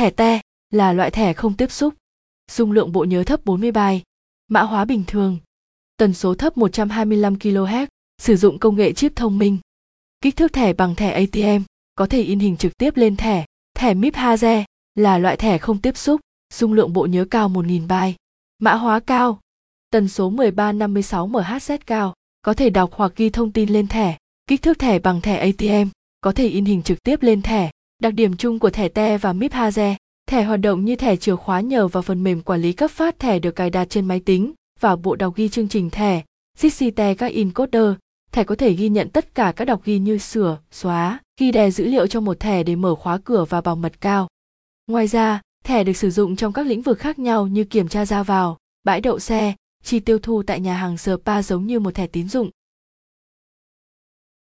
Thẻ te là loại thẻ không tiếp xúc. Dung lượng bộ nhớ thấp 40 bài, Mã hóa bình thường. Tần số thấp 125 kHz, sử dụng công nghệ chip thông minh. Kích thước thẻ bằng thẻ ATM, có thể in hình trực tiếp lên thẻ. Thẻ MIP Haze là loại thẻ không tiếp xúc, dung lượng bộ nhớ cao 1000 bài, Mã hóa cao. Tần số 1356 MHz cao, có thể đọc hoặc ghi thông tin lên thẻ. Kích thước thẻ bằng thẻ ATM, có thể in hình trực tiếp lên thẻ. Đặc điểm chung của thẻ TE và MIP Haze, thẻ hoạt động như thẻ chìa khóa nhờ vào phần mềm quản lý cấp phát thẻ được cài đặt trên máy tính và bộ đọc ghi chương trình thẻ. Dixite các encoder, thẻ có thể ghi nhận tất cả các đọc ghi như sửa, xóa, ghi đè dữ liệu trong một thẻ để mở khóa cửa và bảo mật cao. Ngoài ra, thẻ được sử dụng trong các lĩnh vực khác nhau như kiểm tra ra vào, bãi đậu xe, chi tiêu thu tại nhà hàng spa giống như một thẻ tín dụng.